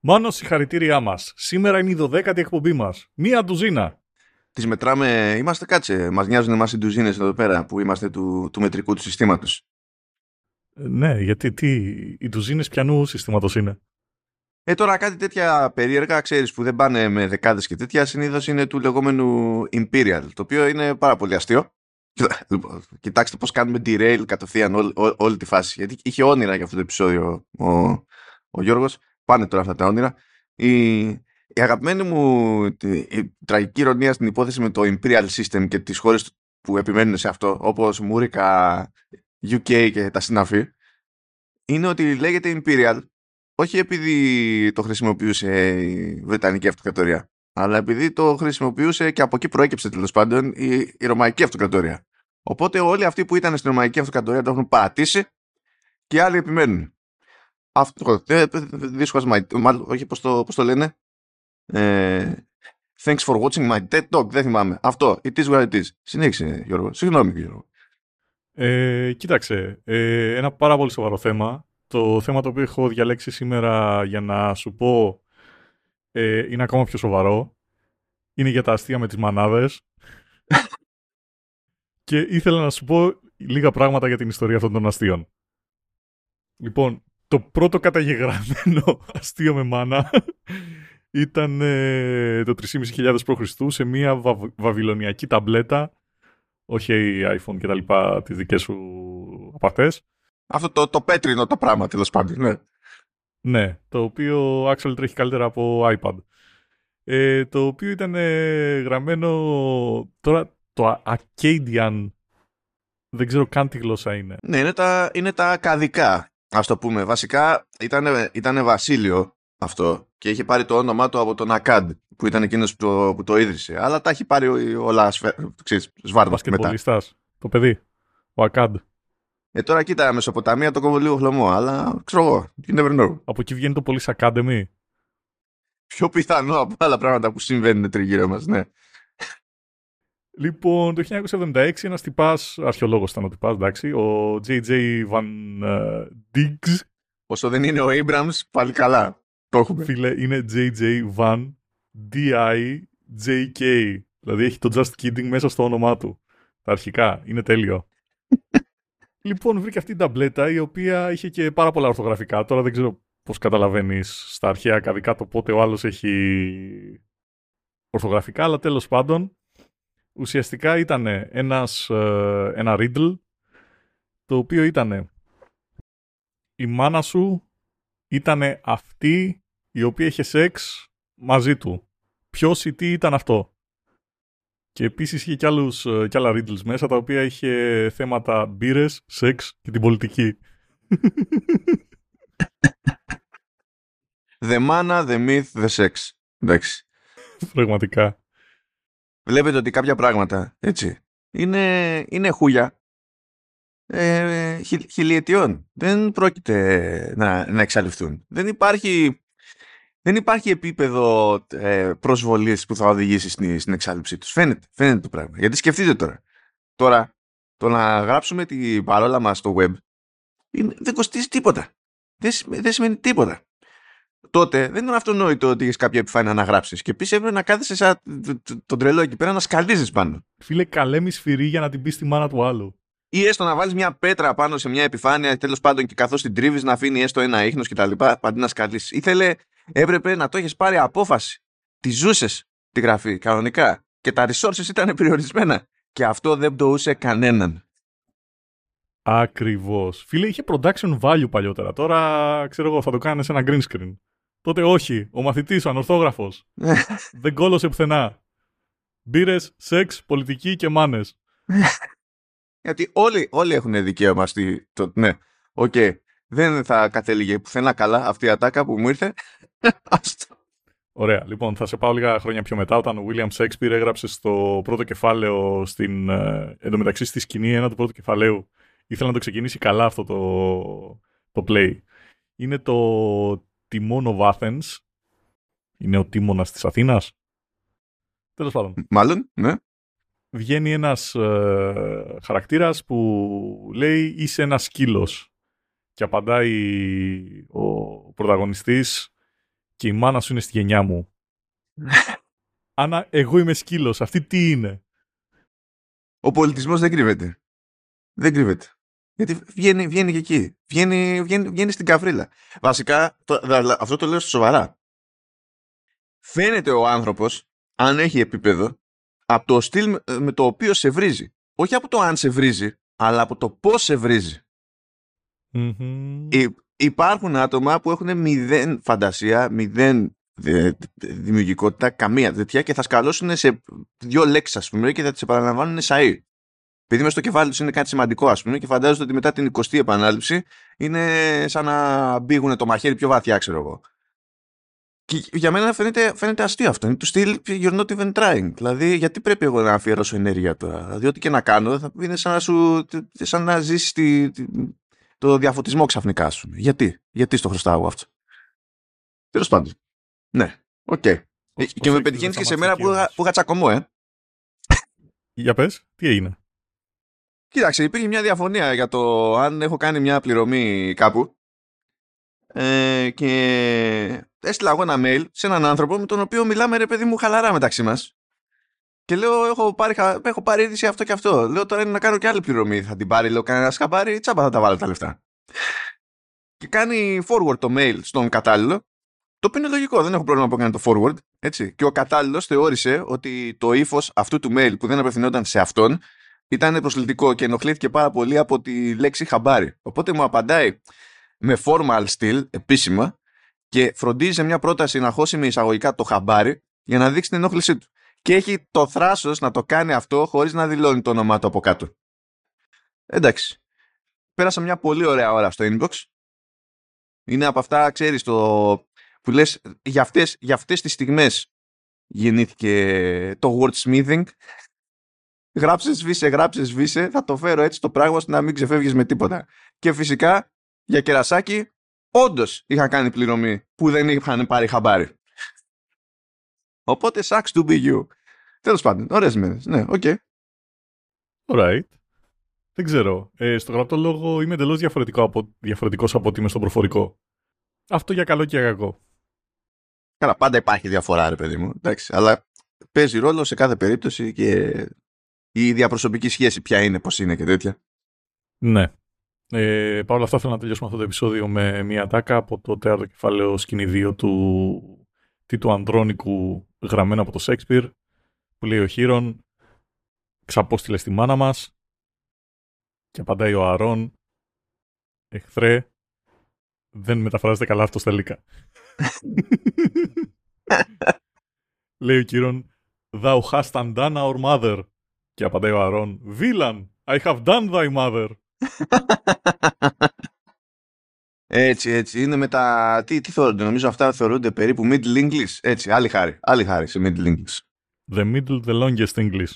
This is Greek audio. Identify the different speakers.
Speaker 1: Μάνος, συγχαρητήριά μας. Σήμερα είναι η 12η εκπομπή μας. Μία ντουζίνα.
Speaker 2: Τις μετράμε, είμαστε κάτσε. Μας νοιάζουν εμάς οι ντουζίνες εδώ πέρα που είμαστε του, του μετρικού του συστήματος.
Speaker 1: Ναι, γιατί τι, οι ντουζίνες πιανού συστήματος είναι;
Speaker 2: Ε, τώρα κάτι τέτοια περίεργα, ξέρεις που δεν πάνε με δεκάδες και τέτοια, συνήθως είναι του λεγόμενου Imperial, το οποίο είναι πάρα πολύ αστείο. Λοιπόν, κοιτάξτε πώς κάνουμε derail κατευθείαν όλη, όλη τη φάση. Γιατί είχε όνειρα για αυτό το επεισόδιο ο, ο Γιώργος. Πάνε τώρα αυτά τα όνειρα. Η, η αγαπημένη μου η, τραγική ηρωνία στην υπόθεση με το Imperial System και τις χώρες που επιμένουν σε αυτό, όπως Μούρικα, UK και τα συναφή, είναι ότι λέγεται Imperial όχι επειδή το χρησιμοποιούσε η Βρετανική Αυτοκρατορία, αλλά επειδή το χρησιμοποιούσε και από εκεί προέκυψε τέλος πάντων η, η Ρωμαϊκή Αυτοκρατορία. Οπότε όλοι αυτοί που ήταν στην Ρωμαϊκή Αυτοκρατορία το έχουν πατήσει και άλλοι επιμένουν. Αυτό, δύσκολο μάλλον, όχι πώς το, πώς το λένε. Ε, thanks for watching my TED Talk, δεν θυμάμαι. Αυτό, it is what it is. Συνέχισε Γιώργο, συγγνώμη Γιώργο.
Speaker 1: Ε, κοίταξε, ε, ένα πάρα πολύ σοβαρό θέμα. Το θέμα το οποίο έχω διαλέξει σήμερα για να σου πω ε, είναι ακόμα πιο σοβαρό. Είναι για τα αστεία με τις μανάδες. και ήθελα να σου πω λίγα πράγματα για την ιστορία αυτών των αστείων. Λοιπόν, το πρώτο καταγεγραμμένο αστείο με μάνα ήταν ε, το 3.500 π.Χ. σε μια βαβυλωνιακή ταμπλέτα, όχι iPhone και τα λοιπά, τις δικές σου απαθές.
Speaker 2: Αυτό το, το πέτρινο το πράγμα, τέλος πάντων, ναι.
Speaker 1: Ναι, το οποίο actually τρέχει καλύτερα από iPad. Ε, το οποίο ήταν ε, γραμμένο τώρα το Acadian δεν ξέρω καν τι γλώσσα είναι.
Speaker 2: Ναι, είναι τα, είναι τα ακαδικά. Α το πούμε. Βασικά ήταν, ήτανε βασίλειο αυτό και είχε πάρει το όνομά του από τον Ακάντ που ήταν εκείνος που, το, που το ίδρυσε. Αλλά τα έχει πάρει όλα σβάρδα
Speaker 1: μετά. Το παιδί. Ο Ακάντ.
Speaker 2: Ε, τώρα κοίτα, Μεσοποταμία το κόβω λίγο χλωμό, αλλά ξέρω εγώ. You never know.
Speaker 1: Από εκεί βγαίνει το Police Academy.
Speaker 2: Πιο πιθανό από άλλα πράγματα που συμβαίνουν τριγύρω μας, ναι.
Speaker 1: Λοιπόν, το 1976 ένας τυπάς, αρχαιολόγος ήταν ο τυπάς, εντάξει, ο J.J. Van uh, Diggs.
Speaker 2: Όσο δεν είναι ο Abrams, πάλι καλά. Το έχουμε.
Speaker 1: Φίλε, είναι J.J. Van D.I.J.K. Δηλαδή έχει το Just Kidding μέσα στο όνομά του. Τα αρχικά. Είναι τέλειο. λοιπόν, βρήκε αυτή την ταμπλέτα η οποία είχε και πάρα πολλά ορθογραφικά. Τώρα δεν ξέρω πώς καταλαβαίνεις στα αρχαία ακαδικά το πότε ο άλλος έχει ορθογραφικά, αλλά τέλος πάντων ουσιαστικά ήταν ένας, ε, ένα riddle το οποίο ήταν η μάνα σου ήταν αυτή η οποία είχε σεξ μαζί του. Ποιος ή τι ήταν αυτό. Και επίσης είχε κι, άλλους, ε, κι άλλα riddles μέσα τα οποία είχε θέματα μπύρες, σεξ και την πολιτική.
Speaker 2: The mana, the myth, the sex. Εντάξει.
Speaker 1: Πραγματικά
Speaker 2: βλέπετε ότι κάποια πράγματα, έτσι, είναι, είναι χούλια ε, χιλιετιών. Δεν πρόκειται να, να εξαλειφθούν. Δεν υπάρχει, δεν υπάρχει επίπεδο ε, προσβολής που θα οδηγήσει στην, στην εξάλληψή τους. Φαίνεται, φαίνεται το πράγμα. Γιατί σκεφτείτε τώρα. Τώρα, το να γράψουμε την παρόλα μας στο web είναι, δεν κοστίζει τίποτα. Δεν, δεν σημαίνει τίποτα τότε δεν είναι αυτονόητο ότι έχει κάποια επιφάνεια να γράψεις. Και επίσης έπρεπε να κάθεσαι σαν τον τρελό εκεί πέρα να σκαλίζει πάνω.
Speaker 1: Φίλε, καλέ σφυρί για να την πεις στη μάνα του άλλου.
Speaker 2: Ή έστω να βάλεις μια πέτρα πάνω σε μια επιφάνεια, τέλος πάντων και καθώς την τρίβεις να αφήνει έστω ένα ίχνος κτλ. Παντί να σκαλίσει. Ήθελε, έπρεπε να το έχεις πάρει απόφαση. Τη ζούσες τη γραφή κανονικά. Και τα resources ήταν περιορισμένα. Και αυτό δεν πτοούσε κανέναν.
Speaker 1: Ακριβώς. Φίλε, είχε production value παλιότερα. Τώρα, ξέρω εγώ, θα το κάνεις σε ένα green screen. Τότε όχι. Ο μαθητής, ο ανορθόγραφος. δεν κώλωσε πουθενά. Μπύρες, σεξ, πολιτική και μάνες.
Speaker 2: Γιατί όλοι, όλοι έχουν δικαίωμα στη. Το, ναι. Οκ. Okay. Δεν θα κατέληγε πουθενά καλά αυτή η ατάκα που μου ήρθε. Αυτό.
Speaker 1: Ωραία. Λοιπόν, θα σε πάω λίγα χρόνια πιο μετά, όταν ο William Shakespeare έγραψε στο πρώτο κεφάλαιο στην. Ε, εντωμεταξύ στη σκηνή ένα του πρώτου κεφαλαίου. Ήθελα να το ξεκινήσει καλά αυτό το, το play. Είναι το Τιμόν of Athens. Είναι ο Τίμωνας της Αθήνας. Τέλος πάντων.
Speaker 2: Μάλλον, ναι.
Speaker 1: Βγαίνει ένας ε, χαρακτήρας που λέει είσαι ένας σκύλος. Και απαντάει ο πρωταγωνιστής και η μάνα σου είναι στη γενιά μου. Άννα, εγώ είμαι σκύλος. Αυτή τι είναι;
Speaker 2: Ο πολιτισμός δεν κρύβεται. Δεν κρύβεται. Γιατί βγαίνει, βγαίνει και εκεί. Βγαίνει, βγαίνει, βγαίνει στην καβρίλα. Βασικά, το, αυτό το λέω σοβαρά. Φαίνεται ο άνθρωπος, αν έχει επίπεδο, από το στυλ με το οποίο σε βρίζει. Όχι από το αν σε βρίζει, αλλά από το πώς σε βρίζει. υπάρχουν άτομα που έχουν μηδέν φαντασία, μηδέν δημιουργικότητα, καμία τέτοια και θα σκαλώσουν σε δύο λέξεις ας πούμε και θα τις επαναλαμβάνουν σαΐ. Επειδή μέσα στο κεφάλι τους είναι κάτι σημαντικό, ας πούμε, και φαντάζονται ότι μετά την 20η επανάληψη είναι σαν να μπήγουν το μαχαίρι πιο βαθιά, ξέρω εγώ. Και για μένα φαίνεται, φαίνεται αστείο αυτό. Είναι του στυλ you're not even trying. Δηλαδή, γιατί πρέπει εγώ να αφιερώσω ενέργεια τώρα; Δηλαδή, ό,τι και να κάνω, θα είναι σαν να, σου, σαν να ζήσεις το διαφωτισμό ξαφνικά, ας πούμε. Γιατί, γιατί στο χρωστάω αυτό; Τέλος πάντων. Ναι, OK. Okay. Και με πετυχαίνεις και σε μέρα που, που είχα τσακωμό, ε.
Speaker 1: Για πες, τι έγινε;
Speaker 2: Κοίταξε, υπήρχε μια διαφωνία για το αν έχω κάνει μια πληρωμή κάπου ε, και έστειλα εγώ ένα mail σε έναν άνθρωπο με τον οποίο μιλάμε ρε παιδί μου χαλαρά μεταξύ μας και λέω έχω πάρει, έχω πάρει είδηση αυτό και αυτό. Λέω τώρα είναι να κάνω και άλλη πληρωμή. Θα την πάρει, λέω κανένας σκαμπάρι, τσάμπα θα τα βάλω τα λεφτά. Και κάνει forward το mail στον κατάλληλο το οποίο είναι λογικό, δεν έχω πρόβλημα που έκανε το forward. Έτσι. Και ο κατάλληλος θεώρησε ότι το ύφος αυτού του mail που δεν απευθυνόταν σε αυτόν ήταν προσλητικό και ενοχλήθηκε πάρα πολύ από τη λέξη χαμπάρι. Οπότε μου απαντάει με formal style, επίσημα, και φροντίζει μια πρόταση να χώσει με εισαγωγικά το χαμπάρι για να δείξει την ενόχλησή του. Και έχει το θράσος να το κάνει αυτό χωρίς να δηλώνει το όνομά του από κάτω. Εντάξει. Πέρασα μια πολύ ωραία ώρα στο inbox. Είναι από αυτά, ξέρεις, το που λες για αυτές, για αυτές τις στιγμές γεννήθηκε το wordsmithing γράψες, σβήσε, γράψες, σβήσε, θα το φέρω έτσι το πράγμα ώστε να μην ξεφεύγεις με τίποτα. Και φυσικά για κερασάκι, όντως είχα κάνει πληρωμή που δεν είχαν πάρει χαμπάρι. Οπότε sucks to be you. Τέλος πάντων, ωραίες μέρες. Ναι, OK. Okay.
Speaker 1: Alright. Δεν ξέρω. Ε, στο γραπτό λόγο είμαι εντελώς διαφορετικό από, διαφορετικός από ότι είμαι στο προφορικό. Αυτό για καλό και για κακό.
Speaker 2: Καλά, πάντα υπάρχει διαφορά, ρε παιδί μου. Εντάξει, αλλά παίζει ρόλο σε κάθε περίπτωση και η διαπροσωπική σχέση ποια είναι, πώς είναι και τέτοια.
Speaker 1: Ναι. Ε, Παρ' όλα αυτά θέλω να τελειώσουμε αυτό το επεισόδιο με μια ατάκα από το τέταρτο κεφάλαιο σκηνή του Τίτου Ανδρώνικου γραμμένο από το Σέξπιρ που λέει ο Χίρον ξαπόστηλε στη μάνα μας και απαντάει ο Αρών εχθρέ δεν μεταφράζεται καλά αυτό στα λίκα. λέει ο Κύρον Thou hast undone our mother και απαντάει ο Αρών, Villain, I have done thy mother.
Speaker 2: Έτσι, έτσι. Είναι με τα. Τι, τι θεωρούνται, νομίζω αυτά θεωρούνται περίπου Middle English. Έτσι, άλλη χάρη. Άλλη χάρη σε Middle English.
Speaker 1: The middle, the longest English.